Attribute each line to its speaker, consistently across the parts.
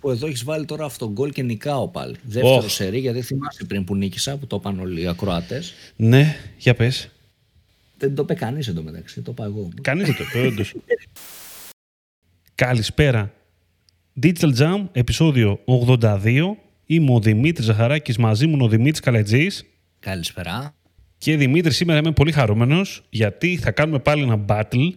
Speaker 1: Που εδώ έχεις βάλει τώρα αυτό γκολ και νικάω πάλι. Δεύτερο oh. σερί, γιατί θυμάσαι πριν που νίκησα, που το είπαν όλοι οι ακροατές.
Speaker 2: Ναι, για πες.
Speaker 1: Δεν το είπε κανείς εντωμεταξύ, το είπα εγώ.
Speaker 2: Κανείς δεν το είπε, όντως. Καλησπέρα. Digital Jam, επεισόδιο 82. Είμαι ο Δημήτρης Ζαχαράκης, μαζί μου ο Δημήτρης Καλετζής.
Speaker 1: Καλησπέρα.
Speaker 2: Και Δημήτρη, σήμερα είμαι πολύ χαρούμενος γιατί θα κάνουμε πάλι ένα battle.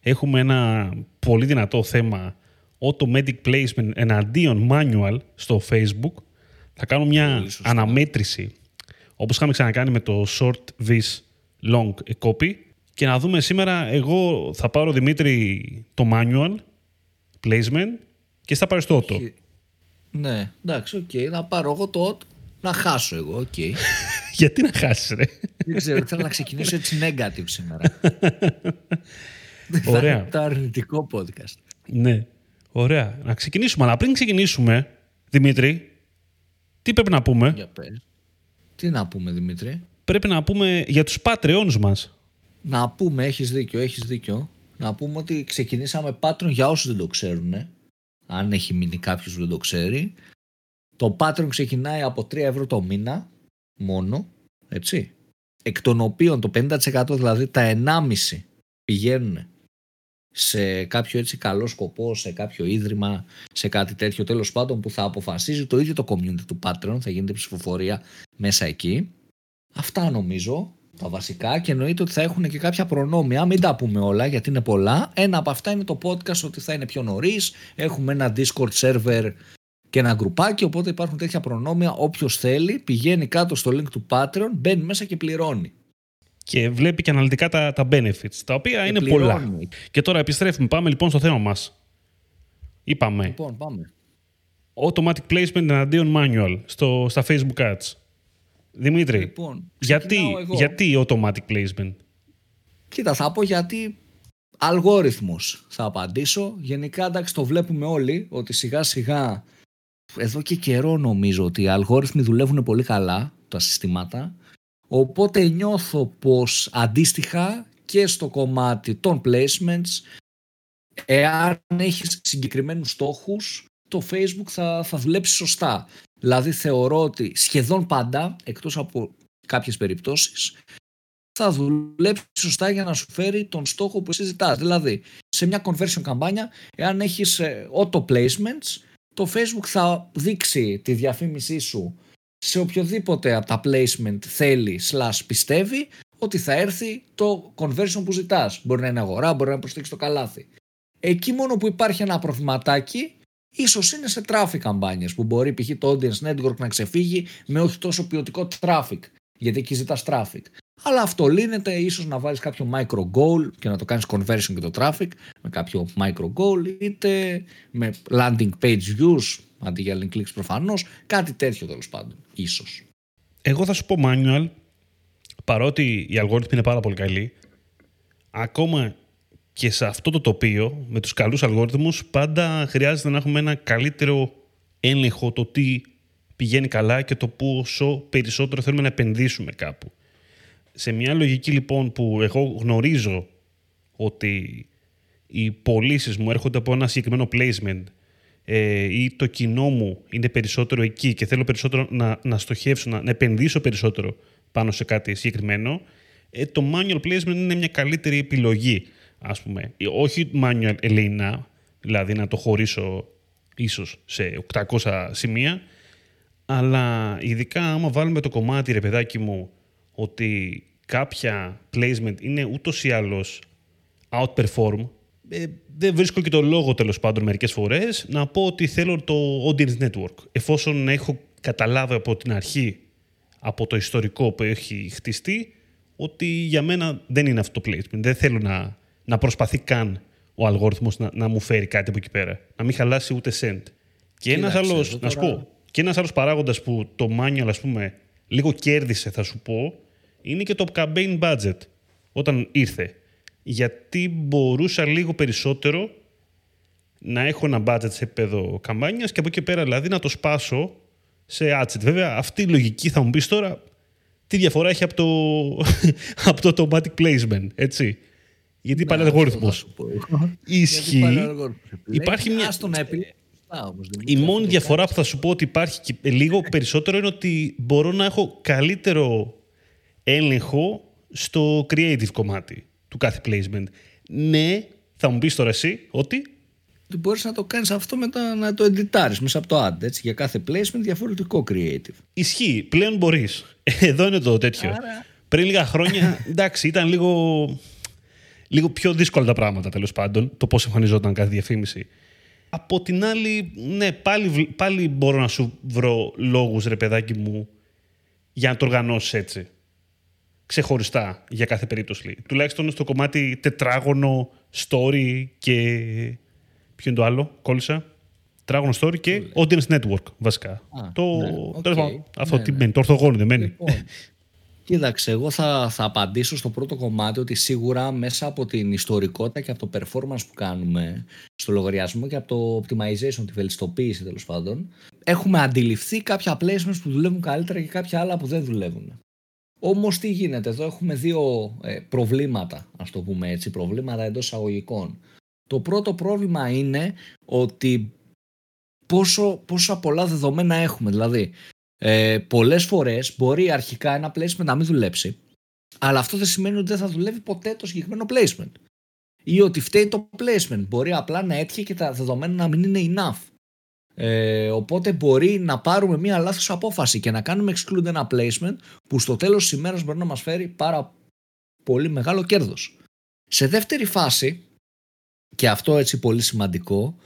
Speaker 2: Έχουμε ένα πολύ δυνατό θέμα automatic placement εναντίον manual στο Facebook. Θα κάνω μια αναμέτρηση όπως είχαμε ξανακάνει με το short vs long copy και να δούμε σήμερα εγώ θα πάρω Δημήτρη το manual placement και θα πάρεις το auto.
Speaker 1: Ναι, εντάξει, OK. Okay. Να πάρω εγώ το auto, να χάσω εγώ, OK. Okay.
Speaker 2: Γιατί να χάσεις, ρε;
Speaker 1: Δεν ξέρω, θέλω να ξεκινήσω έτσι negative σήμερα.
Speaker 2: Ωραία.
Speaker 1: το αρνητικό podcast.
Speaker 2: Ναι. Ωραία. Να ξεκινήσουμε. Αλλά πριν ξεκινήσουμε, Δημήτρη, τι πρέπει να πούμε;
Speaker 1: Για πες. Τι να πούμε, Δημήτρη;
Speaker 2: Πρέπει να πούμε για τους Patreons μας.
Speaker 1: Να πούμε, έχεις δίκιο, έχεις δίκιο. Να πούμε ότι ξεκινήσαμε Patreon για όσους δεν το ξέρουν. Αν έχει μείνει κάποιος που δεν το ξέρει. Το Patreon ξεκινάει από 3 ευρώ το μήνα μόνο, έτσι. Εκ των οποίων το 50% δηλαδή τα 1,5 πηγαίνουν σε κάποιο έτσι καλό σκοπό, σε κάποιο ίδρυμα, σε κάτι τέτοιο τέλος πάντων που θα αποφασίζει το ίδιο το community του Patreon, θα γίνεται ψηφοφορία μέσα εκεί. Αυτά νομίζω τα βασικά και εννοείται ότι θα έχουν και κάποια προνόμια, μην τα πούμε όλα γιατί είναι πολλά. Ένα από αυτά είναι το podcast ότι θα είναι πιο νωρίς. Έχουμε ένα Discord server και ένα γκρουπάκι, οπότε υπάρχουν τέτοια προνόμια. Όποιος θέλει πηγαίνει κάτω στο link του Patreon, μπαίνει μέσα και πληρώνει
Speaker 2: και βλέπει και αναλυτικά τα, τα benefits, τα οποία είναι πολλά. Και τώρα επιστρέφουμε. Πάμε λοιπόν στο θέμα μας. Είπαμε.
Speaker 1: Λοιπόν, πάμε.
Speaker 2: Automatic placement εναντίον manual στο, στα Facebook ads. Δημήτρη,
Speaker 1: λοιπόν,
Speaker 2: γιατί, γιατί automatic placement;
Speaker 1: Κοίτα, θα πω γιατί αλγόριθμος θα απαντήσω. Γενικά, εντάξει, το βλέπουμε όλοι ότι σιγά σιγά εδώ και καιρό νομίζω ότι οι αλγόριθμοι δουλεύουν πολύ καλά, τα συστήματα. Οπότε νιώθω πως αντίστοιχα και στο κομμάτι των placements, εάν έχεις συγκεκριμένους στόχους, το Facebook θα, θα δουλέψει σωστά. Δηλαδή θεωρώ ότι σχεδόν πάντα, εκτός από κάποιες περιπτώσεις, θα δουλέψει σωστά για να σου φέρει τον στόχο που συζητάς. Δηλαδή, σε μια conversion καμπάνια, εάν έχεις ε, auto placements, το Facebook θα δείξει τη διαφήμισή σου σε οποιοδήποτε από τα placement θέλει slash πιστεύει ότι θα έρθει το conversion που ζητάς. Μπορεί να είναι αγορά, μπορεί να προσθέσει το καλάθι. Εκεί μόνο που υπάρχει ένα προβληματάκι ίσως είναι σε traffic καμπάνιες που μπορεί π.χ. το audience network να ξεφύγει με όχι τόσο ποιοτικό traffic γιατί εκεί ζητάς traffic. Αλλά αυτό λύνεται ίσως να βάλεις κάποιο micro goal και να το κάνεις conversion και το traffic με κάποιο micro goal είτε με landing page views αντί για link clicks προφανώς. Κάτι τέτοιο τέλος πάντων, ίσως.
Speaker 2: Εγώ θα σου πω manual, παρότι οι αλγόριθμοι είναι πάρα πολύ καλοί, ακόμα και σε αυτό το τοπίο, με τους καλούς αλγόριθμους, πάντα χρειάζεται να έχουμε ένα καλύτερο έλεγχο το τι πηγαίνει καλά και το πόσο περισσότερο θέλουμε να επενδύσουμε κάπου. Σε μια λογική λοιπόν που εγώ γνωρίζω ότι οι πωλήσεις μου έρχονται από ένα συγκεκριμένο placement ε, ή το κοινό μου είναι περισσότερο εκεί και θέλω περισσότερο να, να στοχεύσω, να, να επενδύσω περισσότερο πάνω σε κάτι συγκεκριμένο, ε, το manual placement είναι μια καλύτερη επιλογή, ας πούμε. Όχι manual ελεηνά, δηλαδή να το χωρίσω ίσως σε 800 σημεία, αλλά ειδικά άμα βάλουμε το κομμάτι, ρε παιδάκι μου, ότι κάποια placement είναι ούτως ή άλλως outperform, ε, δεν βρίσκω και το λόγο τέλος πάντων μερικές φορές να πω ότι θέλω το audience network. Εφόσον έχω καταλάβει από την αρχή, από το ιστορικό που έχει χτιστεί, ότι για μένα δεν είναι αυτό το placement. Δεν θέλω να, να προσπαθεί καν ο αλγόριθμος να, να μου φέρει κάτι από εκεί πέρα. Να μην χαλάσει ούτε cent. Και ένας άλλος, να σου πω, και ένας άλλος παράγοντας που το manual, ας πούμε, λίγο κέρδισε, θα σου πω, είναι και το campaign budget όταν ήρθε γιατί μπορούσα λίγο περισσότερο να έχω ένα budget σε επίπεδο καμπάνιας και από εκεί πέρα δηλαδή να το σπάσω σε adset. Βέβαια, αυτή η λογική θα μου πεις τώρα τι διαφορά έχει από το, από το automatic placement, έτσι; Γιατί υπάρχει αλγόριθμο. Ισχύει. Υπάρχει μια. η μόνη διαφορά που θα σου πω ότι υπάρχει και λίγο περισσότερο είναι ότι μπορώ να έχω καλύτερο έλεγχο στο creative κομμάτι του κάθε placement. Ναι, θα μου πεις τώρα εσύ ότι...
Speaker 1: Μπορείς να το κάνεις αυτό μετά να το εντιτάρεις μέσα από το ad, έτσι, για κάθε placement διαφορετικό creative.
Speaker 2: Ισχύει, πλέον μπορείς. Εδώ είναι το τέτοιο. Πριν λίγα χρόνια, εντάξει, ήταν λίγο, λίγο πιο δύσκολα τα πράγματα τέλος πάντων, το πώς εμφανιζόταν κάθε διαφήμιση. Από την άλλη, ναι, πάλι, πάλι μπορώ να σου βρω λόγους, ρε παιδάκι μου, για να το οργανώσεις έτσι. Ξεχωριστά για κάθε περίπτωση. Τουλάχιστον στο κομμάτι τετράγωνο, story και. Ποιο είναι το άλλο, κόλλησα. Τετράγωνο story και audience network, βασικά. το, ναι, okay. αυτό ναι, τι ναι. μένει, το ορθογόνο δεν μένει. Λοιπόν,
Speaker 1: Κοίταξε, εγώ θα, θα απαντήσω στο πρώτο κομμάτι ότι σίγουρα μέσα από την ιστορικότητα και από το performance που κάνουμε στο λογαριασμό και από το optimization, τη βελτιστοποίηση τέλος πάντων, έχουμε αντιληφθεί κάποια placements που δουλεύουν καλύτερα και κάποια άλλα που δεν δουλεύουν. Όμως τι γίνεται, εδώ έχουμε δύο ε, προβλήματα, ας το πούμε έτσι, προβλήματα εντός αγωγικών. Το πρώτο πρόβλημα είναι ότι πόσο, πόσα πολλά δεδομένα έχουμε. Δηλαδή, ε, Πολλές φορές μπορεί αρχικά ένα placement να μην δουλέψει, αλλά αυτό δεν σημαίνει ότι δεν θα δουλεύει ποτέ το συγκεκριμένο placement. Ή ότι φταίει το placement. Μπορεί απλά να έτυχε και τα δεδομένα να μην είναι enough. Ε, οπότε μπορεί να πάρουμε μια λάθος απόφαση και να κάνουμε exclude ένα placement που στο τέλος της ημέρας μπορεί να μας φέρει πάρα πολύ μεγάλο κέρδος. Σε δεύτερη φάση, και αυτό έτσι πολύ σημαντικό,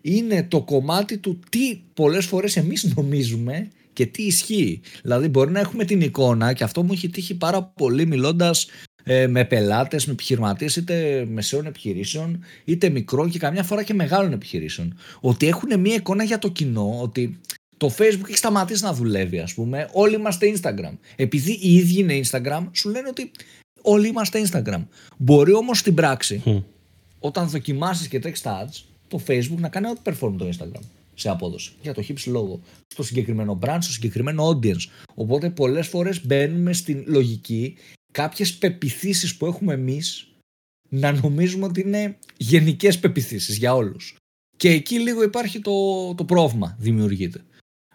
Speaker 1: είναι το κομμάτι του τι πολλές φορές εμείς νομίζουμε και τι ισχύει. Δηλαδή, μπορεί να έχουμε την εικόνα και αυτό μου έχει τύχει πάρα πολύ μιλώντας ε, με πελάτες, με επιχειρηματίες, είτε μεσαίων επιχειρήσεων, είτε μικρών και καμιά φορά και μεγάλων επιχειρήσεων. Ότι έχουν μία εικόνα για το κοινό, ότι το Facebook έχει σταματήσει να δουλεύει, ας πούμε. Όλοι είμαστε Instagram. Επειδή οι ίδιοι είναι Instagram, σου λένε ότι όλοι είμαστε Instagram. Μπορεί όμως στην πράξη, όταν δοκιμάσεις και τρέξει τα ads, το Facebook να κάνει ό,τι perform το Instagram σε απόδοση. Για το χύψη λόγο. Στο συγκεκριμένο brand, στο συγκεκριμένο audience. Οπότε πολλές φορές μπαίνουμε στην λογική κάποιες πεπιθήσεις που έχουμε εμείς να νομίζουμε ότι είναι γενικές πεπιθήσεις για όλους. Και εκεί λίγο υπάρχει το, το πρόβλημα, δημιουργείται.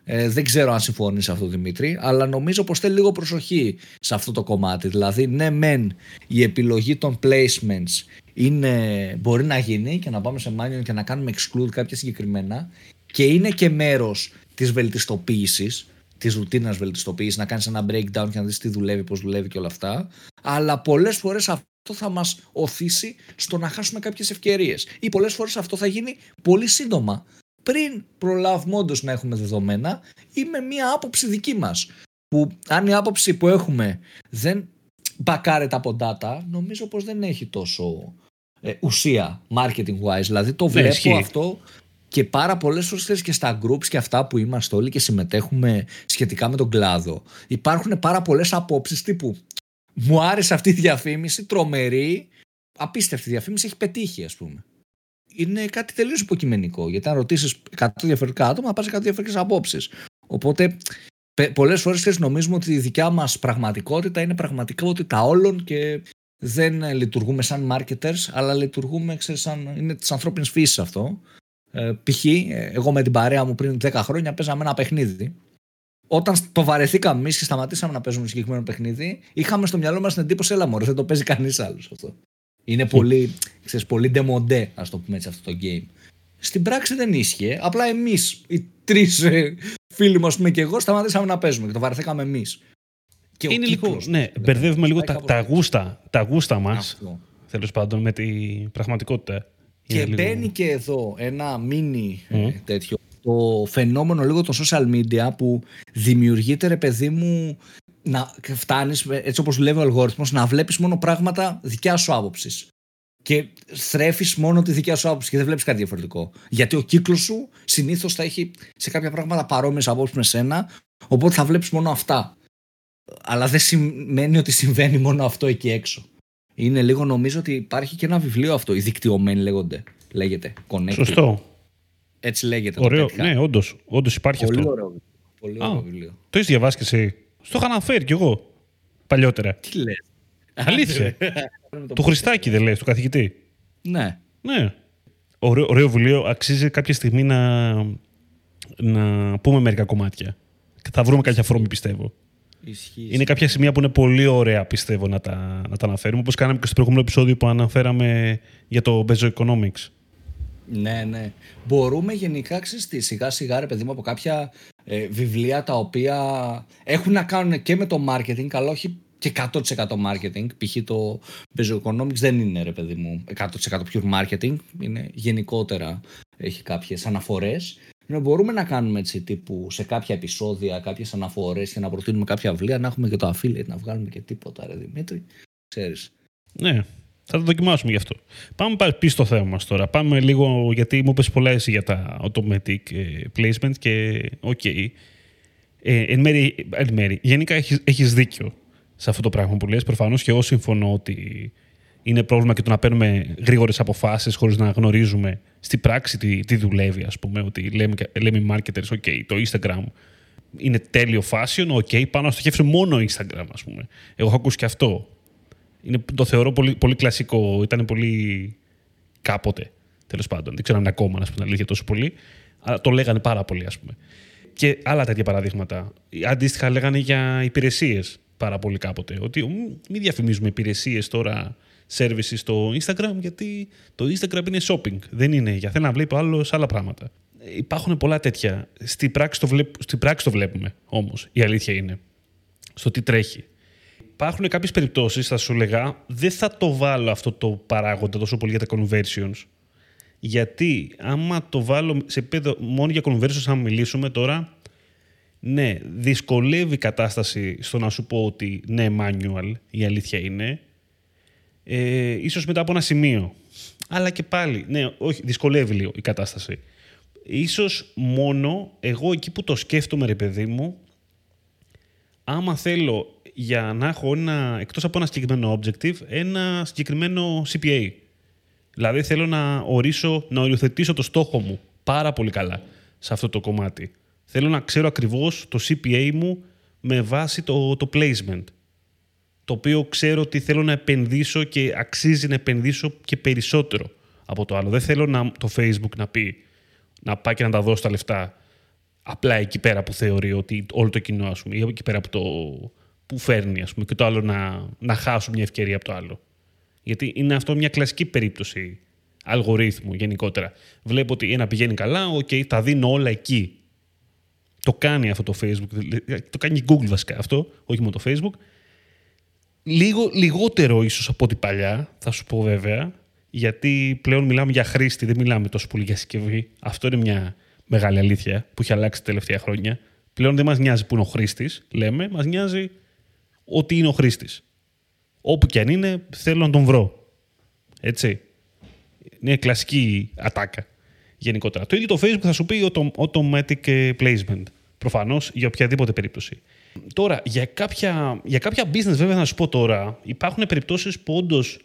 Speaker 1: Ε, δεν ξέρω αν συμφωνείς σε αυτό, Δημήτρη, αλλά νομίζω πως θέλει λίγο προσοχή σε αυτό το κομμάτι. Δηλαδή, ναι, μεν η επιλογή των placements είναι, μπορεί να γίνει και να πάμε σε manual και να κάνουμε exclude κάποια συγκεκριμένα, και είναι και μέρος της βελτιστοποίησης, της ρουτίνας βελτιστοποίησης, να κάνεις ένα breakdown και να δεις τι δουλεύει, πώς δουλεύει και όλα αυτά. Αλλά πολλές φορές αυτό θα μας οθήσει στο να χάσουμε κάποιες ευκαιρίες. Ή πολλές φορές αυτό θα γίνει πολύ σύντομα. Πριν προλάβουμε όντω να έχουμε δεδομένα ή με μία άποψη δική μας. Που αν η άποψη που έχουμε δεν μπακάρεται από data, νομίζω πως δεν έχει τόσο ε, ουσία marketing wise. Δηλαδή το ναι, βλέπω αυτό και πάρα πολλές φορές και στα groups και αυτά που είμαστε όλοι και συμμετέχουμε σχετικά με τον κλάδο υπάρχουν πάρα πολλές απόψεις τύπου μου άρεσε αυτή η διαφήμιση, τρομερή, απίστευτη διαφήμιση, έχει πετύχει ας πούμε. Είναι κάτι τελείως υποκειμενικό. Γιατί αν ρωτήσεις 100 διαφορετικά άτομα, θα πας 100 διαφορετικές απόψεις. Οπότε, πολλές φορές νομίζουμε ότι η δικιά μας πραγματικότητα είναι πραγματικότητα όλων και δεν λειτουργούμε σαν marketers, αλλά λειτουργούμε ξέρεις, σαν. είναι της ανθρώπινης φύσης αυτό. Ε, π.χ. εγώ με την παρέα μου πριν 10 χρόνια παίζαμε ένα παιχνίδι. Όταν το βαρεθήκαμε εμείς και σταματήσαμε να παίζουμε συγκεκριμένο παιχνίδι, είχαμε στο μυαλό μας την εντύπωση, έλα μωρέ, δεν το παίζει κανείς άλλος αυτό. Είναι πολύ, ξέρεις, πολύ demodé, ας το πούμε έτσι, αυτό το game. Στην πράξη δεν ίσχυε. Απλά εμείς, οι τρεις ε, φίλοι μας πούμε, και εγώ, σταματήσαμε να παίζουμε και το βαρεθήκαμε εμείς.
Speaker 2: Είναι λίγο. Ναι, μπερδεύουμε λίγο τα, τα, γούστα, τα γούστα μας. Τέλος πάντων, με την πραγματικότητα.
Speaker 1: Και μπαίνει και εδώ ένα μίνι ε, τέτοιο. Το φαινόμενο λίγο των social media που δημιουργείται ρε παιδί μου να φτάνεις έτσι όπως δουλεύει ο αλγόριθμος να βλέπεις μόνο πράγματα δικιά σου άποψης. και θρέφεις μόνο τη δικιά σου άποψη και δεν βλέπεις κάτι διαφορετικό. Γιατί ο κύκλος σου συνήθως θα έχει σε κάποια πράγματα παρόμοιες απόψεις με σένα οπότε θα βλέπεις μόνο αυτά. Αλλά δεν σημαίνει ότι συμβαίνει μόνο αυτό εκεί έξω είναι λίγο νομίζω ότι υπάρχει και ένα βιβλίο αυτό, οι δικτυωμένοι λέγονται. Λέγεται. Connected.
Speaker 2: Σωστό.
Speaker 1: Έτσι λέγεται.
Speaker 2: Ωραίο. Ναι, όντως. Όντως υπάρχει
Speaker 1: Πολύ
Speaker 2: αυτό.
Speaker 1: Ωραίο. Πολύ ωραίο βιβλίο.
Speaker 2: Το έχεις διαβάσει και εσύ. Στο είχα αναφέρει κι εγώ. Παλιότερα.
Speaker 1: Τι λες.
Speaker 2: Αλήθεια. του Χριστάκη δεν λες, του καθηγητή.
Speaker 1: Ναι.
Speaker 2: Ναι. ωραίο, ωραίο βιβλίο. Αξίζει κάποια στιγμή να, να πούμε μερικά κομμάτια. Θα βρούμε κάποια φόρμη, πιστεύω.
Speaker 1: Ισχύει.
Speaker 2: Είναι κάποια σημεία που είναι πολύ ωραία, πιστεύω, να τα, να τα αναφέρουμε. Όπως κάναμε και στο προηγούμενο επεισόδιο που αναφέραμε για το Bezo Economics.
Speaker 1: Ναι, ναι. Μπορούμε γενικά, ξέρεις τι, σιγά σιγά ρε παιδί μου από κάποια ε, βιβλία τα οποία έχουν να κάνουν και με το marketing, αλλά όχι και 100% marketing. Π.χ. το Bezonomics δεν είναι ρε παιδί μου 100% pure marketing, είναι γενικότερα, έχει κάποιες αναφορές. Ναι, μπορούμε να κάνουμε έτσι τύπου σε κάποια επεισόδια, κάποιες αναφορές και να προτείνουμε κάποια βιβλία, να έχουμε και το affiliate, να βγάλουμε και τίποτα ρε Δημήτρη, ξέρεις.
Speaker 2: Ναι, θα το δοκιμάσουμε γι' αυτό. Πάμε πάλι πίσω στο θέμα μας τώρα. Πάμε λίγο, γιατί μου είπες πολλά εσύ για τα automatic ε, placement και OK. Okay. Ε, εν, μέρη, εν μέρη, γενικά έχεις, έχεις δίκιο σε αυτό το πράγμα που λες. Προφανώς και εγώ συμφωνώ ότι είναι πρόβλημα και το να παίρνουμε γρήγορες αποφάσεις χωρίς να γνωρίζουμε στη πράξη τι, τι δουλεύει, ας πούμε. Ότι λέμε, λέμε οι marketers, ok, το Instagram είναι τέλειο fashion, ok, πάνω να στοχεύσουμε μόνο Instagram, ας πούμε. Εγώ έχω ακούσει και αυτό είναι, το θεωρώ πολύ, πολύ κλασικό. Ήταν πολύ κάποτε, τέλος πάντων. Δεν ξέρω αν είναι ακόμα, να πούμε αλήθεια, τόσο πολύ. Αλλά το λέγανε πάρα πολύ, ας πούμε. Και άλλα τέτοια παραδείγματα. Αντίστοιχα, λέγανε για υπηρεσίες πάρα πολύ κάποτε. Ότι μην διαφημίζουμε υπηρεσίες τώρα, services στο Instagram, γιατί το Instagram είναι shopping. Δεν είναι για θέλω να βλέπει άλλο άλλα πράγματα. Υπάρχουν πολλά τέτοια. Στη πράξη το, βλέπ, στη πράξη το βλέπουμε όμως. Η αλήθεια είναι. Στο τι τρέχει υπάρχουν κάποιες περιπτώσεις, θα σου λέγα, δεν θα το βάλω αυτό το παράγοντα τόσο πολύ για τα conversions. Γιατί άμα το βάλω σε επίπεδο μόνο για conversions, αν μιλήσουμε τώρα, ναι, δυσκολεύει η κατάσταση στο να σου πω ότι ναι, manual, η αλήθεια είναι. Ε, ίσως μετά από ένα σημείο. Αλλά και πάλι, ναι, όχι, δυσκολεύει λίγο η κατάσταση. Ίσως μόνο εγώ εκεί που το σκέφτομαι, ρε παιδί μου, άμα θέλω για να έχω ένα, εκτός από ένα συγκεκριμένο objective, ένα συγκεκριμένο CPA. Δηλαδή θέλω να ορίσω, να οριοθετήσω το στόχο μου πάρα πολύ καλά σε αυτό το κομμάτι. Θέλω να ξέρω ακριβώς το CPA μου με βάση το, το placement. Το οποίο ξέρω ότι θέλω να επενδύσω και αξίζει να επενδύσω και περισσότερο από το άλλο. Δεν θέλω να, το Facebook να πει να πάει και να τα δώσει τα λεφτά απλά εκεί πέρα που θεωρεί ότι όλο το κοινό, ας πούμε, ή εκεί πέρα που το, που φέρνει, ας πούμε, και το άλλο να, να χάσω μια ευκαιρία από το άλλο. Γιατί είναι αυτό μια κλασική περίπτωση αλγορίθμου γενικότερα. Βλέπω ότι ένα πηγαίνει καλά, OK, okay, τα δίνω όλα εκεί. Το κάνει αυτό το Facebook, το κάνει η Google βασικά αυτό, όχι μόνο το Facebook. Λίγο, λιγότερο ίσως από ό,τι παλιά, θα σου πω βέβαια, γιατί πλέον μιλάμε για χρήστη, δεν μιλάμε τόσο πολύ για συσκευή. Αυτό είναι μια μεγάλη αλήθεια που έχει αλλάξει τα τελευταία χρόνια. Πλέον δεν μας νοιάζει που είναι ο χρήστης, λέμε, μας νοιάζει ότι είναι ο χρήστης. Όπου και αν είναι, θέλω να τον βρω. Έτσι. Είναι κλασική ατάκα γενικότερα. Το ίδιο το Facebook θα σου πει automatic placement. Προφανώς για οποιαδήποτε περίπτωση. Τώρα, για κάποια, για κάποια business, βέβαια, να σου πω τώρα, υπάρχουν περιπτώσεις που όντως.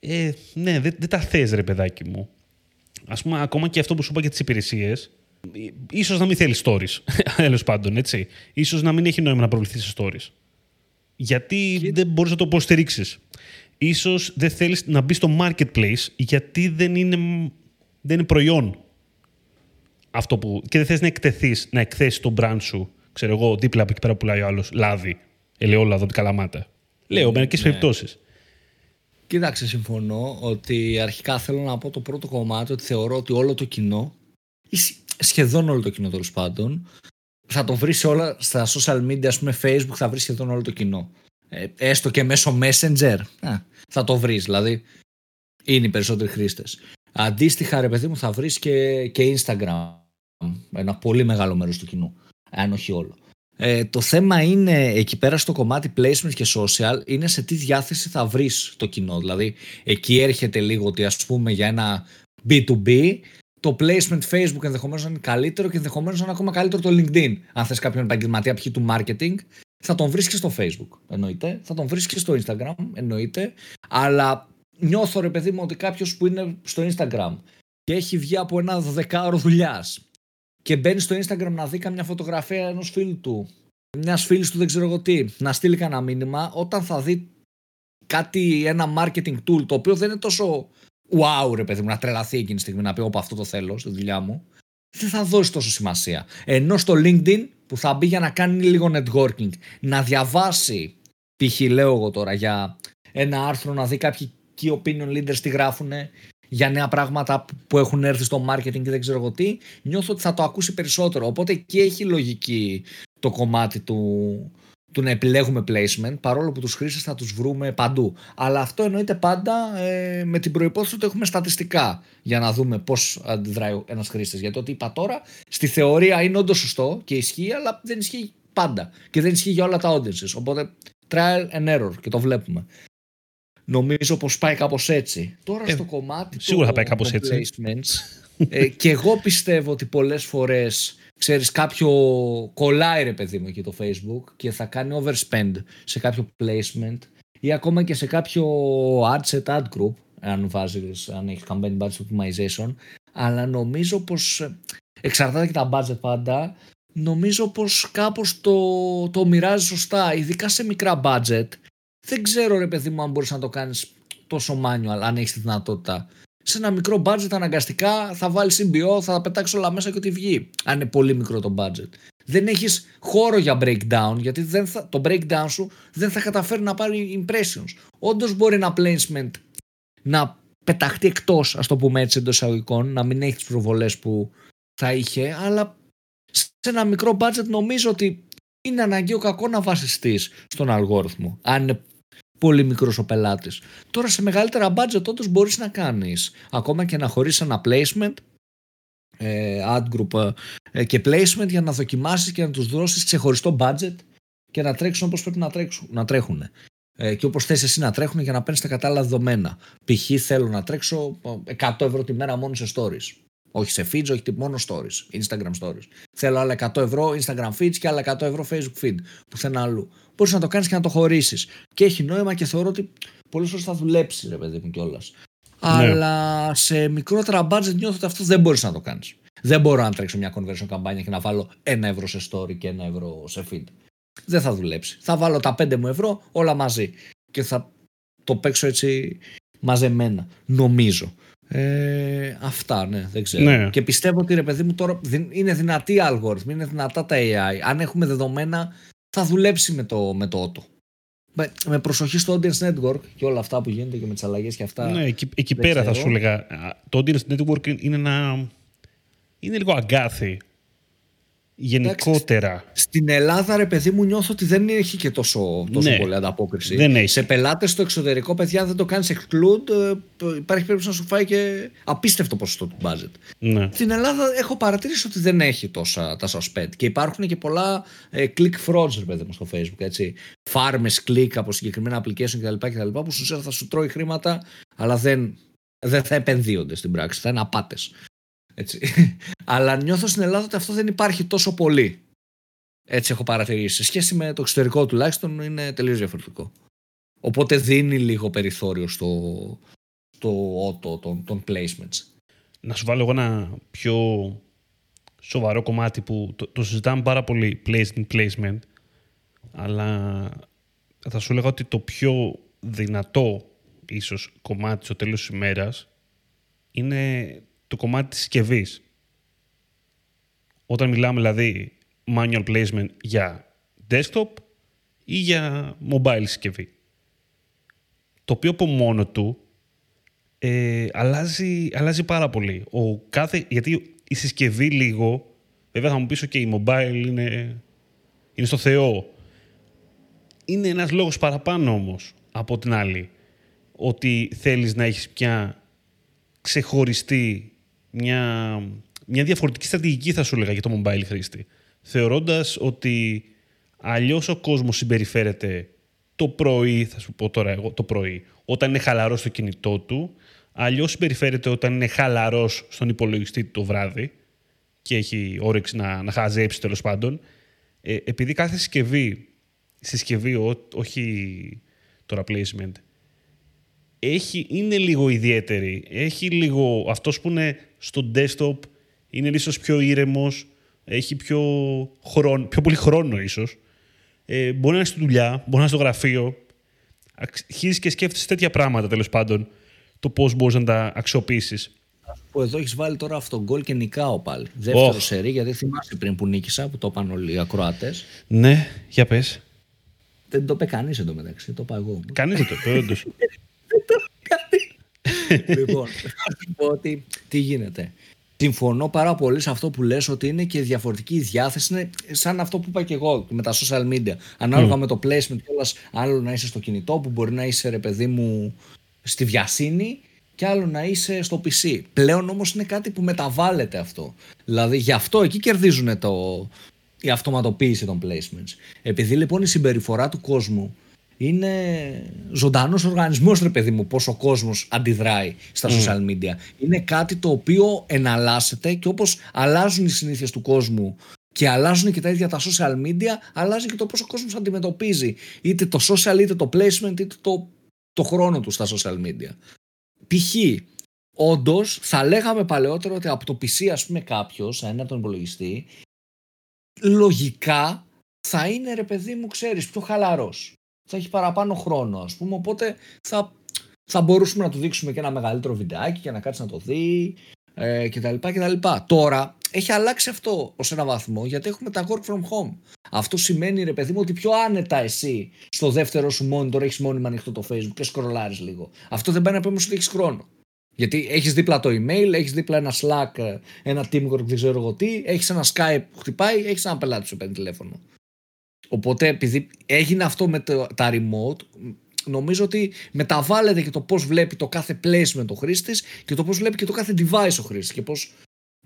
Speaker 2: Ε, ναι, δεν, δεν τα θες, ρε παιδάκι μου. Α πούμε, ακόμα και αυτό που σου είπα για τις υπηρεσίες, ίσως να μην θέλεις stories. Τέλος πάντων, έτσι. σω να μην έχει νόημα να προβληθεί σε stories γιατί δεν μπορείς να το υποστηρίξεις. Ίσως δεν θέλεις να μπεις στο marketplace γιατί δεν είναι, δεν είναι προϊόν. Αυτό που, και δεν θες να εκτεθείς, να εκθέσεις τον brand σου, ξέρω εγώ, δίπλα από εκεί πέρα που πουλάει ο άλλος, λάδι, ελαιόλαδο, καλαμάτα. Λέω, ναι, μερικές ναι. περιπτώσεις.
Speaker 1: Κοίταξε, συμφωνώ ότι αρχικά θέλω να πω το πρώτο κομμάτι ότι θεωρώ ότι όλο το κοινό, ή σχεδόν όλο το κοινό τέλος πάντων, θα το βρει όλα στα social media, ας πούμε Facebook, θα βρει σχεδόν όλο το κοινό. Ε, έστω και μέσω Messenger, α, θα το βρεις, δηλαδή είναι οι περισσότεροι χρήστες. Αντίστοιχα, ρε παιδί μου, θα βρεις και, και Instagram, ένα πολύ μεγάλο μέρος του κοινού, αν όχι όλο. Ε, το θέμα είναι εκεί πέρα στο κομμάτι placement και social είναι σε τι διάθεση θα βρεις το κοινό. Δηλαδή εκεί έρχεται λίγο ότι ας πούμε για ένα B2B το placement Facebook ενδεχομένως να είναι καλύτερο και ενδεχομένως να είναι ακόμα καλύτερο το LinkedIn. Αν θες κάποιον επαγγελματία π.χ. του marketing, θα τον βρεις και στο Facebook. Εννοείται. Θα τον βρεις και στο Instagram. Εννοείται. Αλλά νιώθω ρε παιδί μου ότι κάποιος που είναι στο Instagram και έχει βγει από ένα δεκάωρο δουλειάς και μπαίνει στο Instagram να δει καμιά φωτογραφία ενός φίλου του, μιας φίλης του δεν ξέρω εγώ τι, να στείλει κανένα μήνυμα, όταν θα δει κάτι, ένα marketing tool το οποίο δεν είναι τόσο wow ρε παιδί μου να τρελαθεί εκείνη τη στιγμή να πει όπα αυτό το θέλω στη δουλειά μου δεν θα δώσει τόσο σημασία. Ενώ στο LinkedIn που θα μπει για να κάνει λίγο networking, να διαβάσει, π.χ. λέω εγώ τώρα για ένα άρθρο να δει κάποιοι key opinion leaders τι γράφουν για νέα πράγματα που έχουν έρθει στο marketing και δεν ξέρω εγώ τι, νιώθω ότι θα το ακούσει περισσότερο. Οπότε και έχει λογική το κομμάτι του, του να επιλέγουμε placement, παρόλο που τους χρήστες θα τους βρούμε παντού. Αλλά αυτό εννοείται πάντα ε, με την προϋπόθεση ότι έχουμε στατιστικά για να δούμε πώς αντιδράει ένας χρήστης. Γιατί ό,τι είπα τώρα, στη θεωρία είναι όντως σωστό και ισχύει, αλλά δεν ισχύει πάντα. Και δεν ισχύει για όλα τα audiences. Οπότε trial and error και το βλέπουμε. Νομίζω πως πάει κάπως έτσι. Τώρα ε, στο κομμάτι
Speaker 2: σίγουρα θα πάει κάπως έτσι.
Speaker 1: ε, και εγώ πιστεύω ότι πολλές φορές ξέρεις κάποιο κολλάει ρε παιδί μου εκεί το facebook και θα κάνει overspend σε κάποιο placement ή ακόμα και σε κάποιο ad set ad group αν βάζεις, αν έχεις campaign budget optimization αλλά νομίζω πως εξαρτάται και τα budget πάντα νομίζω πως κάπως το, το μοιράζει σωστά ειδικά σε μικρά budget δεν ξέρω ρε παιδί μου αν μπορείς να το κάνεις τόσο manual αν έχεις τη δυνατότητα σε ένα μικρό budget αναγκαστικά θα βάλεις CBO, θα πετάξεις όλα μέσα και ό,τι βγει. Αν είναι πολύ μικρό το budget. Δεν έχεις χώρο για breakdown, γιατί δεν θα, το breakdown σου δεν θα καταφέρει να πάρει impressions. Όντως μπορεί ένα placement να πεταχτεί εκτός, ας το πούμε έτσι εντός εισαγωγικών, να μην έχει τις προβολές που θα είχε, αλλά σε ένα μικρό budget νομίζω ότι είναι αναγκαίο κακό να βασιστείς στον αλγόριθμο. Αν είναι πολύ μικρός ο πελάτης. Τώρα σε μεγαλύτερα budget όντως μπορείς να κάνεις ακόμα και να χωρίς ένα placement ε, ad group ε, και placement για να δοκιμάσεις και να τους δώσεις ξεχωριστό budget και να τρέξουν όπως πρέπει να, τρέξουν, να τρέχουν. Ε, και όπως θες εσύ να τρέχουν για να παίρνεις τα κατάλληλα δεδομένα. Π.χ. θέλω να τρέξω 100 ευρώ τη μέρα μόνο σε stories. Όχι σε feeds, όχι μόνο stories, Instagram stories. Θέλω άλλα 100 ευρώ Instagram feeds και άλλα 100 ευρώ Facebook feed. Πουθενά αλλού. Μπορείς να το κάνεις και να το χωρίσεις. Και έχει νόημα και θεωρώ ότι πολλές φορές θα δουλέψεις, ρε παιδί μου κιόλας. Ναι. Αλλά σε μικρότερα budget νιώθω ότι αυτό δεν μπορείς να το κάνεις. Δεν μπορώ να τρέξω μια conversion καμπάνια και να βάλω ένα ευρώ σε story και ένα ευρώ σε feed. Δεν θα δουλέψει. Θα βάλω τα 5 μου ευρώ όλα μαζί. Και θα το παίξω έτσι μαζεμένα. Νομίζω. Ε, αυτά, ναι, δεν ξέρω. Ναι. Και πιστεύω ότι ρε παιδί μου τώρα είναι δυνατή η αλγόριθμη, είναι δυνατά τα AI. Αν έχουμε δεδομένα, θα δουλέψει με το, με το auto. Με, με προσοχή στο audience network και όλα αυτά που γίνεται και με τις αλλαγές και αυτά.
Speaker 2: Ναι, εκεί, εκεί πέρα θα σου έλεγα. Το audience network είναι ένα. είναι λίγο αγκάθι γενικότερα.
Speaker 1: στην Ελλάδα, ρε παιδί μου, νιώθω ότι δεν έχει και τόσο, τόσο ναι, πολύ ανταπόκριση.
Speaker 2: Δεν έχει.
Speaker 1: Σε πελάτες στο εξωτερικό, παιδιά, δεν το κάνεις exclude, ε, υπάρχει περίπτωση να σου φάει και απίστευτο ποσοστό του budget.
Speaker 2: Ναι.
Speaker 1: Στην Ελλάδα έχω παρατηρήσει ότι δεν έχει τόσα, τόσα spend και υπάρχουν και πολλά ε, click frauds, ρε παιδί μου, στο Facebook. Έτσι. Farmers click από συγκεκριμένα application κτλ. κτλ που σου θα σου τρώει χρήματα, αλλά δεν, δεν θα επενδύονται στην πράξη, θα είναι απάτες. Έτσι. Αλλά νιώθω στην Ελλάδα ότι αυτό δεν υπάρχει τόσο πολύ. Έτσι έχω παρατηρήσει. Σε σχέση με το εξωτερικό τουλάχιστον είναι τελείως διαφορετικό. Οπότε δίνει λίγο περιθώριο στο, στο ότο των, των placements.
Speaker 2: Να σου βάλω εγώ ένα πιο σοβαρό κομμάτι που το, το συζητάμε πάρα πολύ placement placement αλλά θα σου λέγα ότι το πιο δυνατό ίσως κομμάτι στο τέλος της ημέρας είναι το κομμάτι της συσκευής. Όταν μιλάμε δηλαδή manual placement για desktop ή για mobile συσκευή. Το οποίο από μόνο του ε, αλλάζει, αλλάζει πάρα πολύ. Ο κάθε, γιατί η συσκευή λίγο, βέβαια θα μου πεις και η mobile είναι, είναι στο Θεό. Είναι ένας λόγος παραπάνω όμως από την άλλη. Ότι θέλεις να έχεις πια ξεχωριστή μια, μια διαφορετική στρατηγική, θα σου έλεγα, για το mobile χρήστη. Θεωρώντας ότι αλλιώς ο κόσμος συμπεριφέρεται το πρωί, θα σου πω τώρα εγώ, το πρωί, όταν είναι χαλαρός στο κινητό του, αλλιώς συμπεριφέρεται όταν είναι χαλαρός στον υπολογιστή του το βράδυ και έχει όρεξη να, να χαζέψει τέλος πάντων. Ε, επειδή κάθε συσκευή, συσκευή ό, όχι τώρα placement, έχει, είναι λίγο ιδιαίτερη. Έχει λίγο, αυτός που είναι στο desktop είναι ίσως πιο ήρεμος, έχει πιο, χρόνο, πιο πολύ χρόνο ίσως. Ε, μπορεί να είναι στη δουλειά, μπορεί να είναι στο γραφείο. Αρχίζει και σκέφτεσαι τέτοια πράγματα τέλος πάντων. το πώς μπορείς να τα αξιοποιήσεις.
Speaker 1: Που εδώ έχεις βάλει τώρα αυτό γκολ και νικάω πάλι. Δεύτερο oh. σερί, γιατί θυμάσαι πριν που νίκησα, που το είπαν όλοι οι ακροατές.
Speaker 2: Ναι, για πες.
Speaker 1: Δεν το είπε κανείς εντωμεταξύ, το είπα εγώ.
Speaker 2: Κανείς δεν το είπε, όντως.
Speaker 1: λοιπόν, θα σου πω ότι τι γίνεται. Συμφωνώ πάρα πολύ σε αυτό που λες ότι είναι και διαφορετική η διάθεση. Είναι σαν αυτό που είπα και εγώ με τα social media. Ανάλογα mm. με το placement κιόλας, άλλο να είσαι στο κινητό που μπορεί να είσαι ρε παιδί μου στη βιασύνη και άλλο να είσαι στο PC. Πλέον όμως είναι κάτι που μεταβάλλεται αυτό. Δηλαδή γι' αυτό εκεί κερδίζουν το, η αυτοματοποίηση των placements. Επειδή λοιπόν η συμπεριφορά του κόσμου είναι ζωντανός οργανισμός, ρε παιδί μου, πώς ο κόσμος αντιδράει στα mm. social media. Είναι κάτι το οποίο εναλλάσσεται και όπως αλλάζουν οι συνήθειες του κόσμου και αλλάζουν και τα ίδια τα social media, αλλάζει και το πώς ο κόσμος αντιμετωπίζει είτε το social, είτε το placement, είτε το, το χρόνο του στα social media. Π.χ. Όντως, θα λέγαμε παλαιότερο ότι από το PC, ας πούμε, κάποιος, ένα τον υπολογιστή, λογικά θα είναι ρε παιδί μου, ξέρεις, πιο χαλαρός θα έχει παραπάνω χρόνο, ας πούμε. Οπότε θα, θα μπορούσαμε να του δείξουμε και ένα μεγαλύτερο βιντεάκι και να κάτσει να το δει ε, κτλ, κτλ. Τώρα έχει αλλάξει αυτό ως ένα βαθμό γιατί έχουμε τα work from home. Αυτό σημαίνει ρε παιδί μου ότι πιο άνετα εσύ στο δεύτερο σου monitor έχεις μόνιμα ανοιχτό το Facebook και σκρολάρεις λίγο. Αυτό δεν πάει να πει όμως ότι έχεις χρόνο. Γιατί έχεις δίπλα το email, έχεις δίπλα ένα Slack, ένα Teamwork, δεν ξέρω εγώ τι, έχεις ένα Skype που χτυπάει, έχεις ένα πελάτη που σου παίρνει τηλέφωνο. Οπότε επειδή έγινε αυτό με το, τα remote, νομίζω ότι μεταβάλλεται και το πώς βλέπει το κάθε placement ο χρήστης και το πώς βλέπει και το κάθε device ο χρήστης και πώς,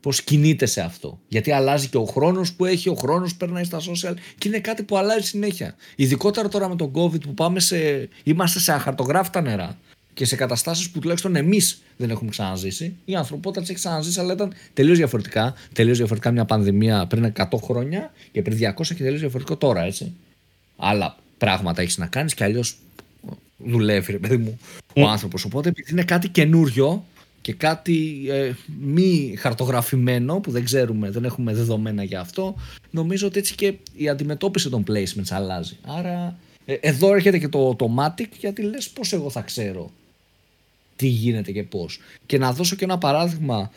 Speaker 1: πώς κινείται σε αυτό. Γιατί αλλάζει και ο χρόνος που έχει, ο χρόνος που περνάει στα social και είναι κάτι που αλλάζει συνέχεια. Ειδικότερα τώρα με τον COVID που πάμε σε, είμαστε σε αχαρτογράφητα νερά και σε καταστάσεις που τουλάχιστον εμείς δεν έχουμε ξαναζήσει. Η ανθρωπότητα τι έχει ξαναζήσει, αλλά ήταν τελείως διαφορετικά. Τελείως διαφορετικά μια πανδημία πριν 100 χρόνια και πριν 200 και τελείως διαφορετικό τώρα, έτσι. Άλλα πράγματα έχεις να κάνεις και αλλιώς δουλεύει, ρε παιδί μου, ο mm. άνθρωπος. Οπότε επειδή είναι κάτι καινούριο και κάτι ε, μη χαρτογραφημένο που δεν ξέρουμε, δεν έχουμε δεδομένα για αυτό, νομίζω ότι έτσι και η αντιμετώπιση των placements αλλάζει. Άρα ε, εδώ έρχεται και το automatic γιατί λες πώς εγώ θα ξέρω τι γίνεται και πώς. Και να δώσω και ένα παράδειγμα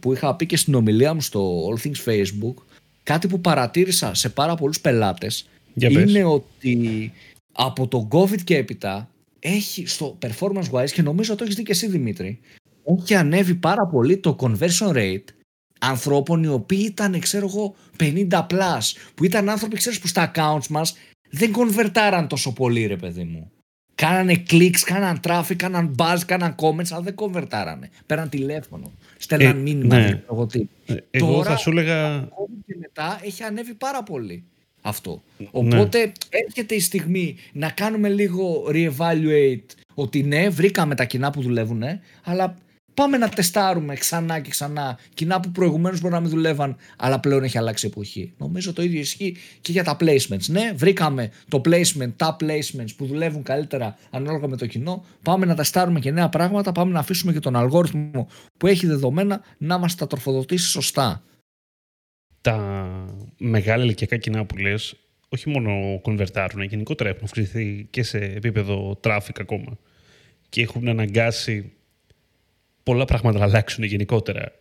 Speaker 1: που είχα πει και στην ομιλία μου στο All Things Facebook, κάτι που παρατήρησα σε πάρα πολλούς πελάτες είναι ότι από το COVID και έπειτα έχει στο performance wise και νομίζω το έχεις δει και εσύ Δημήτρη έχει ανέβει πάρα πολύ το conversion rate ανθρώπων οι οποίοι ήταν ξέρω εγώ 50 plus που ήταν άνθρωποι ξέρεις που στα accounts μας δεν κονβερτάραν τόσο πολύ ρε παιδί μου Κάνανε clicks, κάναν traffic, κάναν buzz, κάναν comments, αλλά δεν κονβερτάρανε. Πέραν τηλέφωνο, στέλναν ε, μήνυμα. Ναι. Εγώ, τι.
Speaker 2: Ε, εγώ Τώρα, θα σου έλεγα...
Speaker 1: και μετά έχει ανέβει πάρα πολύ αυτό. Ναι. Οπότε έρχεται η στιγμή να κάνουμε λίγο re-evaluate ότι ναι, βρήκαμε τα κοινά που δουλεύουν, αλλά πάμε να τεστάρουμε ξανά και ξανά κοινά που προηγουμένως μπορεί να μην δουλεύαν, αλλά πλέον έχει αλλάξει εποχή. Νομίζω το ίδιο ισχύει και για τα placements. Ναι, βρήκαμε το placement, τα placements που δουλεύουν καλύτερα ανάλογα με το κοινό. Πάμε να τεστάρουμε και νέα πράγματα. Πάμε να αφήσουμε και τον αλγόριθμο που έχει δεδομένα να μας τα τροφοδοτήσει σωστά.
Speaker 2: Τα μεγάλα ηλικιακά κοινά που λες, όχι μόνο κονβερτάρουν, γενικότερα έχουν αυξηθεί και σε επίπεδο traffic ακόμα. Και έχουν αναγκάσει πολλά πράγματα να αλλάξουν γενικότερα.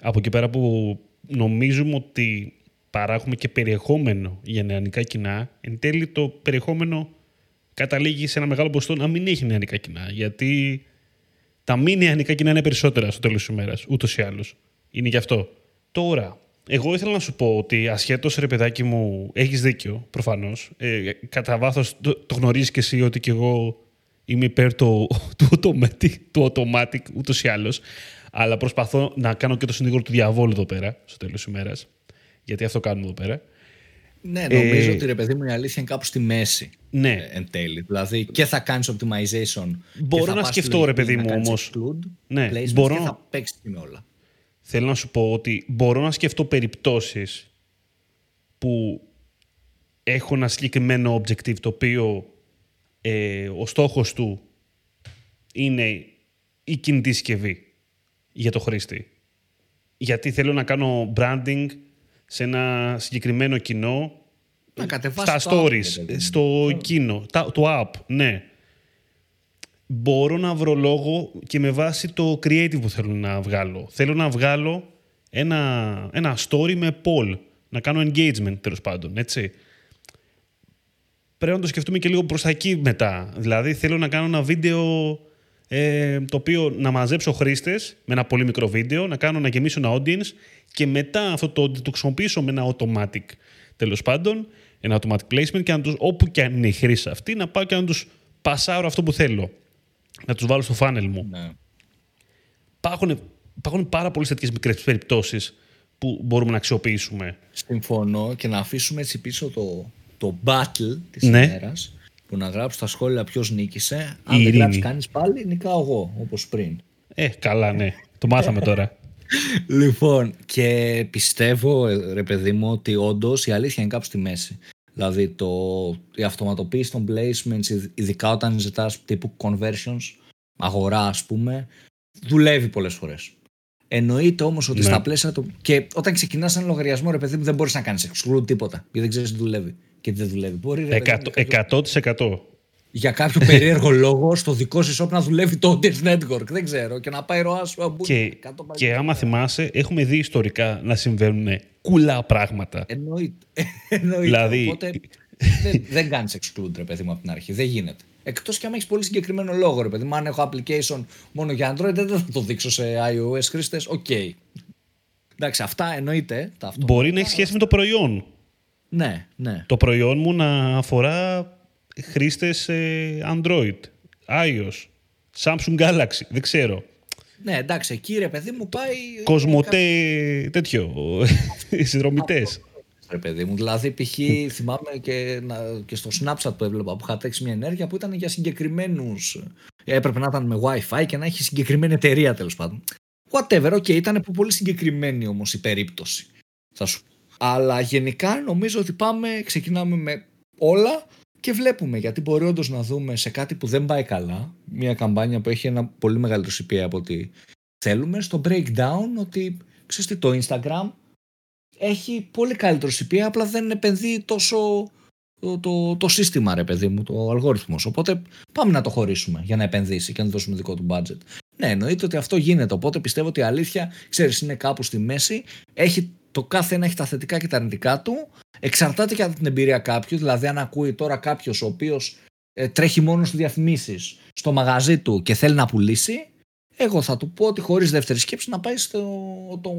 Speaker 2: Από εκεί πέρα που νομίζουμε ότι παράγουμε και περιεχόμενο για νεανικά κοινά, εν τέλει το περιεχόμενο καταλήγει σε ένα μεγάλο ποσοστό να μην έχει νεανικά κοινά. Γιατί τα μη νεανικά κοινά είναι περισσότερα στο τέλος της ημέρας, ούτως ή άλλως. Είναι γι' αυτό. Τώρα, εγώ ήθελα να σου πω ότι ασχέτως ρε παιδάκι μου, έχεις δίκιο προφανώς. Ε, κατά βάθος το, το γνωρίζεις και εσύ ότι και εγώ είμαι υπέρ του, του, automatic, του automatic ούτως ή άλλως. Αλλά προσπαθώ να κάνω και το συνήγορο του διαβόλου εδώ πέρα, στο τέλος της ημέρας. Γιατί αυτό κάνουμε εδώ πέρα.
Speaker 1: Ναι, νομίζω ε, ότι ρε παιδί μου η αλήθεια είναι κάπου στη μέση.
Speaker 2: Ναι.
Speaker 1: Ε, εν τέλει. Δηλαδή και θα κάνεις optimization.
Speaker 2: Μπορώ να σκεφτώ, ρε παιδί μου όμως.
Speaker 1: Ναι, μπορώ... Και θα παίξεις με όλα.
Speaker 2: Θέλω να σου πω ότι μπορώ να σκεφτώ περιπτώσεις που έχω ένα συγκεκριμένο objective το οποίο ε, ο στόχος του είναι η κινητή συσκευή για το χρήστη. Γιατί θέλω να κάνω branding σε ένα συγκεκριμένο κοινό
Speaker 1: να
Speaker 2: στα stories, στο κοινό, το app, ναι. μπορώ να βρω λόγο και με βάση το creative που θέλω να βγάλω. Θέλω να βγάλω ένα, ένα story με poll, να κάνω engagement τέλος πάντων, έτσι. Πρέπει να το σκεφτούμε και λίγο προς τα εκεί μετά. Δηλαδή θέλω να κάνω ένα βίντεο ε, το οποίο να μαζέψω χρήστες με ένα πολύ μικρό βίντεο, να κάνω να γεμίσω ένα audience και μετά αυτό το το χρησιμοποιήσω με ένα automatic τέλος πάντων, ένα automatic placement και να τους, όπου και αν είναι η χρήση αυτή, να πάω και να τους πασάρω αυτό που θέλω. Να τους βάλω στο funnel μου.
Speaker 1: Ναι.
Speaker 2: Υπάρχουν, υπάρχουν πάρα πολλές τέτοιες μικρές περιπτώσεις που μπορούμε να αξιοποιήσουμε.
Speaker 1: Συμφωνώ και να αφήσουμε έτσι πίσω το, το battle της
Speaker 2: Ναι.
Speaker 1: ημέρας που να γράψει στα σχόλια ποιος νίκησε.
Speaker 2: Η
Speaker 1: Αν δεν
Speaker 2: ειρήνη.
Speaker 1: γράψει κανείς πάλι, νικάω εγώ, όπως πριν.
Speaker 2: Ε, καλά, ναι. Το μάθαμε τώρα.
Speaker 1: Λοιπόν, και πιστεύω, ε, ρε παιδί μου, ότι όντως η αλήθεια είναι κάπου στη μέση. Δηλαδή, το, η αυτοματοποίηση των placements, ειδ- ειδικά όταν ζητάς τύπου conversions, αγορά ας πούμε, δουλεύει πολλές φορές. Εννοείται όμως ότι
Speaker 2: Ναι.
Speaker 1: στα πλαίσια του. και όταν ξεκινάς ένα λογαριασμό, ρε παιδί μου, δεν μπορείς να κάνεις exclude τίποτα. Γιατί δεν ξέρεις τι δουλεύει και τι δεν δουλεύει. Μπορεί ρε, παιδί μου,
Speaker 2: Εκατό-
Speaker 1: κάποιο-
Speaker 2: 100%.
Speaker 1: για κάποιο περίεργο λόγο στο δικό σου shop να δουλεύει το audience network. Δεν ξέρω. Και να πάει ροά σου αμπού.
Speaker 2: Και, και άμα θυμάσαι, έχουμε δει ιστορικά να συμβαίνουν κουλά πράγματα.
Speaker 1: Εννοείται. Εννοείται.
Speaker 2: Δηλαδή-
Speaker 1: Οπότε δεν, δεν κάνεις exclude, ρε παιδί μου, από την αρχή. Δεν γίνεται. Εκτός και αν έχεις πολύ συγκεκριμένο λόγο, ρε παιδί μου. Αν έχω application μόνο για Android, δεν θα το δείξω σε iOS χρήστε. Οκ. Εντάξει, αυτά εννοείται. Τα αυτό.
Speaker 2: Μπορεί να έχει σχέση με το προϊόν.
Speaker 1: Ναι, ναι.
Speaker 2: Το προϊόν μου να αφορά χρήστες ε, Android, iOS, Samsung Galaxy, δεν ξέρω.
Speaker 1: Ναι, εντάξει, εκεί ρε παιδί μου πάει.
Speaker 2: Κοσμοτέ, τέτοιο, συνδρομητές.
Speaker 1: Ρε παιδί μου, δηλαδή π.χ. θυμάμαι και, να, και στο Snapchat που έβλεπα που είχα τρέξει μια ενέργεια που ήταν για συγκεκριμένου. Έπρεπε να ήταν με WiFi και να έχει συγκεκριμένη εταιρεία τέλος πάντων. Whatever, ok, ήταν πολύ συγκεκριμένη όμως η περίπτωση. Θα σου πω. Αλλά γενικά νομίζω ότι πάμε, ξεκινάμε με όλα και βλέπουμε γιατί μπορεί όντως να δούμε σε κάτι που δεν πάει καλά, μια καμπάνια που έχει ένα πολύ μεγαλύτερο CPA από ό,τι θέλουμε, στο breakdown ότι ξέρεις τι, το Instagram έχει πολύ καλύτερο CPA, απλά δεν επενδύει τόσο το, το, το σύστημα, ρε παιδί μου, το αλγόριθμος. Οπότε πάμε να το χωρίσουμε για να επενδύσει και να του δώσουμε δικό του budget. Ναι, εννοείται ότι αυτό γίνεται. Οπότε πιστεύω ότι η αλήθεια, ξέρεις, είναι κάπου στη μέση. Έχει, το κάθε ένα έχει τα θετικά και τα αρνητικά του. Εξαρτάται και από την εμπειρία κάποιου. Δηλαδή, αν ακούει τώρα κάποιος ο οποίος ε, τρέχει μόνος στις διαφημίσεις στο μαγαζί του και θέλει να πουλήσει, εγώ θα του πω ότι χωρίς δεύτερη σκέψη να πάει στο το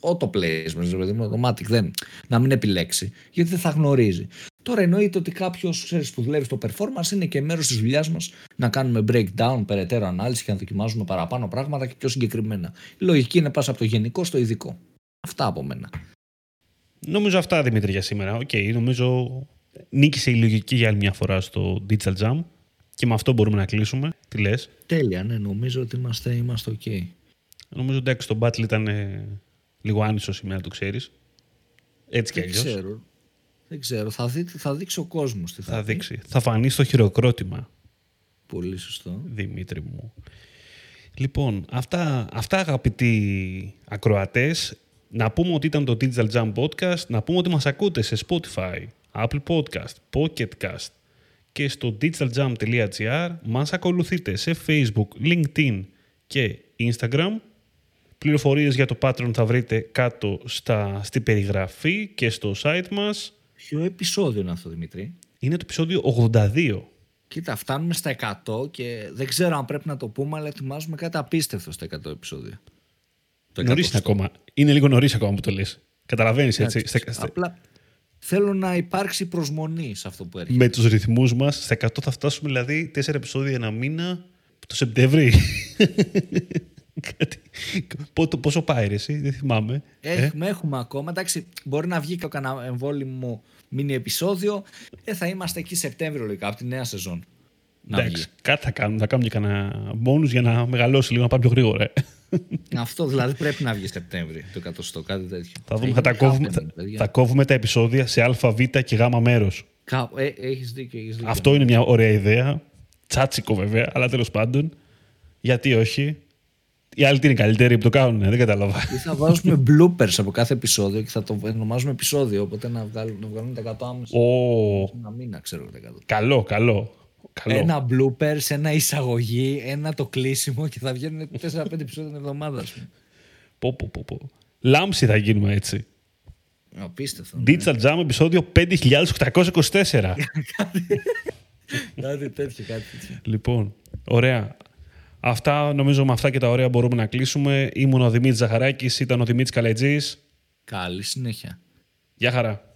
Speaker 1: auto placement, ρε παιδί μου, automatic, δεν, να μην επιλέξει, γιατί δεν θα γνωρίζει. Τώρα εννοείται ότι κάποιος που δουλεύει στο performance είναι και μέρος της δουλειάς μας να κάνουμε breakdown, περαιτέρω ανάλυση και να δοκιμάζουμε παραπάνω πράγματα και πιο συγκεκριμένα. Η λογική είναι πας από το γενικό στο ειδικό. Αυτά από μένα.
Speaker 2: Νομίζω αυτά, Δημήτρη, για σήμερα. Οκ, νομίζω νίκησε η λογική για άλλη μια φορά στο Digital Jam και με αυτό μπορούμε να κλείσουμε. Τι λες;
Speaker 1: Τέλεια, ναι, νομίζω ότι είμαστε, είμαστε ok.
Speaker 2: Νομίζω εντάξει, το battle ήταν ε, λίγο άνισο σήμερα, το ξέρεις. Έτσι κι
Speaker 1: Δεν
Speaker 2: αλλιώς.
Speaker 1: ξέρω. Δεν ξέρω. Θα, δει, θα δείξει ο κόσμος τι θα,
Speaker 2: Θα
Speaker 1: πει.
Speaker 2: δείξει. Θα φανεί στο χειροκρότημα,
Speaker 1: Πολύ σωστό.
Speaker 2: Δημήτρη μου. Λοιπόν, αυτά, αυτά αγαπητοί ακροατές. Να πούμε ότι ήταν το Digital Jam Podcast. Να πούμε ότι μας ακούτε σε Spotify, Apple Podcast, Pocket Cast και στο digitaljam.gr. Μας ακολουθείτε σε Facebook, LinkedIn και Instagram. Πληροφορίες για το Patreon θα βρείτε κάτω στα, στην περιγραφή και στο site μας.
Speaker 1: Ποιο επεισόδιο είναι αυτό, Δημήτρη;
Speaker 2: Είναι το επεισόδιο 82.
Speaker 1: Κοίτα, φτάνουμε στα 100 και δεν ξέρω αν πρέπει να το πούμε, αλλά ετοιμάζουμε κάτι απίστευτο στα 100 επεισόδια. Το
Speaker 2: Νωρίς
Speaker 1: 100.
Speaker 2: είναι ακόμα. Είναι λίγο νωρίς ακόμα που το λες. Καταλαβαίνεις έτσι.
Speaker 1: Εντάξει,
Speaker 2: Στα- στα-
Speaker 1: Απλά θέλω να υπάρξει προσμονή σε αυτό που έρχεται.
Speaker 2: με τους ρυθμούς μας, στα 100 θα φτάσουμε δηλαδή 4 επεισόδια ένα μήνα το Σεπτέμβρη. Κάτι- Πό- Πόσο πάει ρε, εσύ, δεν θυμάμαι. Ε,
Speaker 1: Έχουμε, έχουμε ακόμα. Εντάξει, μπορεί να βγει και κανένα εμβόλυμο μίνι επεισόδιο. Ε, θα είμαστε εκεί Σεπτέμβριο λογικά, από τη νέα σεζόν. Να βγει.
Speaker 2: εντάξει, κάτι θα κάνουμε. Θα κάνουμε και κανένα bonus για να μεγαλώσει λίγο, να πάμε πιο γρήγορα. ε.
Speaker 1: Αυτό δηλαδή πρέπει να βγει Σεπτέμβριο, το εκατοστό, κάτι τέτοιο.
Speaker 2: Θα, δούμε,
Speaker 1: γίνει
Speaker 2: θα, τα κόβουμε,
Speaker 1: happening,
Speaker 2: θα,
Speaker 1: παιδιά.
Speaker 2: θα κόβουμε τα επεισόδια σε α, β και γ μέρος.
Speaker 1: Κα- Ε, έχεις δίκιο, έχεις δίκιο.
Speaker 2: Αυτό είναι μια ωραία ιδέα. Τσάτσικο βέβαια, αλλά τέλος πάντων. Γιατί όχι; Οι άλλοι τι είναι καλύτεροι που το κάνουν, δεν κατάλαβα.
Speaker 1: Ή θα βάζουμε bloopers από κάθε επεισόδιο και θα το ονομάζουμε επεισόδιο. Οπότε να βγάλουν, να βγάλουν τα 100 άμεσα.
Speaker 2: Ω,
Speaker 1: Ένα μήνα, ξέρω τα 100.
Speaker 2: καλό, καλό. Καλό.
Speaker 1: Ένα blooper, ένα εισαγωγή, ένα το κλείσιμο και θα βγαίνουν 4-5 επεισόδια την εβδομάδα. ας πούμε.
Speaker 2: Πω, πω, πω, πω. Λάμψη θα γίνουμε έτσι.
Speaker 1: Απίστευτο. ναι.
Speaker 2: Digital Jam επεισόδιο 5824.
Speaker 1: κάτι τέτοιο, κάτι τέτοιο.
Speaker 2: λοιπόν, ωραία. Αυτά, νομίζω με αυτά και τα ωραία μπορούμε να κλείσουμε. Ήμουν ο Δημήτρης Ζαχαράκης, ήταν ο Δημήτρης Καλετζής.
Speaker 1: Καλή συνέχεια.
Speaker 2: Γεια χαρά.